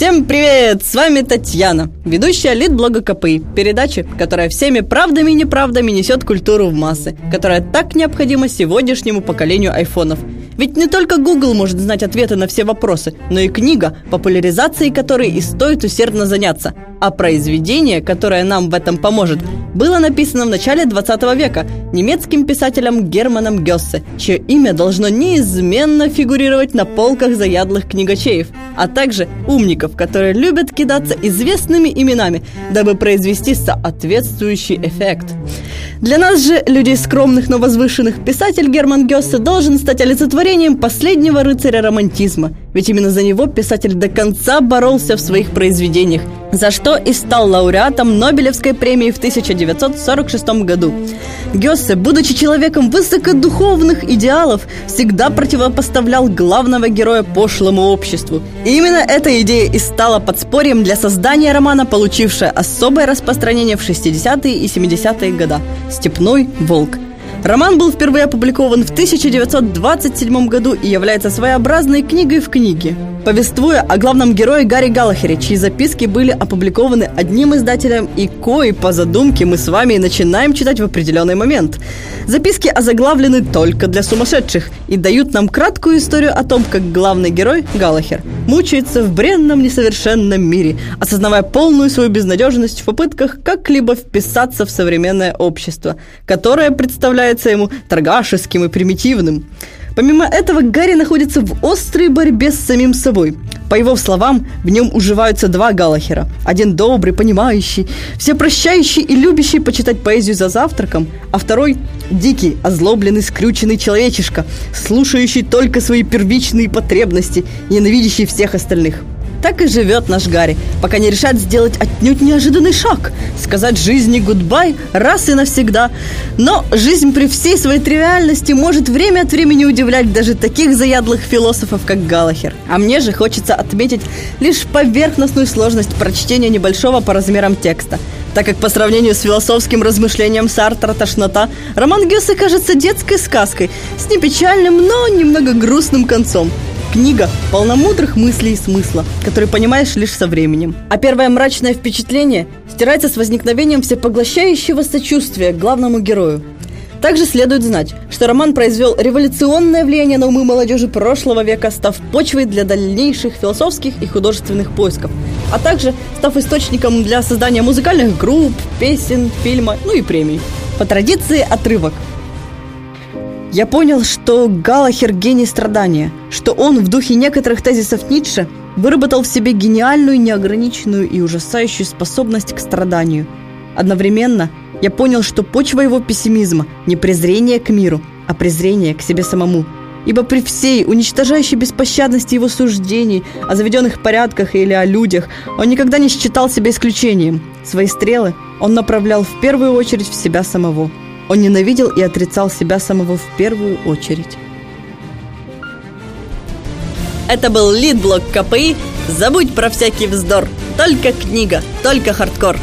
Всем привет! С вами Татьяна, ведущая лид-блога КПИ, передачи, которая всеми правдами и неправдами несет культуру в массы, которая так необходима сегодняшнему поколению айфонов. Ведь не только Google может знать ответы на все вопросы, но и книга, популяризацией которой и стоит усердно заняться. А произведение, которое нам в этом поможет, было написано в начале 20 века немецким писателем Германом Гёссе, чье имя должно неизменно фигурировать на полках заядлых книгачеев, а также умников, которые любят кидаться известными именами, дабы произвести соответствующий эффект. Для нас же, людей скромных, но возвышенных, писатель Герман Гёссе должен стать олицетворением последнего рыцаря романтизма. Ведь именно за него писатель до конца боролся в своих произведениях, за что и стал лауреатом Нобелевской премии в 1946 году. Гёссе, будучи человеком высокодуховных идеалов, всегда противопоставлял главного героя пошлому обществу. И именно эта идея и стала подспорьем для создания романа, получившая особое распространение в 60-е и 70-е годы. «Степной волк». Роман был впервые опубликован в 1927 году и является своеобразной книгой в книге повествуя о главном герое Гарри Галлахере, чьи записки были опубликованы одним издателем и кои по задумке мы с вами начинаем читать в определенный момент. Записки озаглавлены только для сумасшедших и дают нам краткую историю о том, как главный герой Галлахер мучается в бренном несовершенном мире, осознавая полную свою безнадежность в попытках как-либо вписаться в современное общество, которое представляется ему торгашеским и примитивным. Помимо этого, Гарри находится в острой борьбе с самим собой. По его словам, в нем уживаются два Галахера. Один добрый, понимающий, всепрощающий и любящий почитать поэзию за завтраком, а второй – дикий, озлобленный, скрюченный человечишка, слушающий только свои первичные потребности, ненавидящий всех остальных – так и живет наш Гарри, пока не решает сделать отнюдь неожиданный шаг, сказать жизни гудбай раз и навсегда. Но жизнь при всей своей тривиальности может время от времени удивлять даже таких заядлых философов, как Галахер. А мне же хочется отметить лишь поверхностную сложность прочтения небольшого по размерам текста – так как по сравнению с философским размышлением Сартра «Тошнота», роман Гёссе кажется детской сказкой с непечальным, но немного грустным концом. Книга полна мудрых мыслей и смысла, которые понимаешь лишь со временем. А первое мрачное впечатление стирается с возникновением всепоглощающего сочувствия к главному герою. Также следует знать, что роман произвел революционное влияние на умы молодежи прошлого века, став почвой для дальнейших философских и художественных поисков, а также став источником для создания музыкальных групп, песен, фильма, ну и премий. По традиции отрывок – я понял, что Галахер гений страдания, что он в духе некоторых тезисов Ницше выработал в себе гениальную, неограниченную и ужасающую способность к страданию. Одновременно я понял, что почва его пессимизма не презрение к миру, а презрение к себе самому. Ибо при всей уничтожающей беспощадности его суждений о заведенных порядках или о людях, он никогда не считал себя исключением. Свои стрелы он направлял в первую очередь в себя самого – он ненавидел и отрицал себя самого в первую очередь. Это был лид-блок КПИ. Забудь про всякий вздор. Только книга, только хардкор.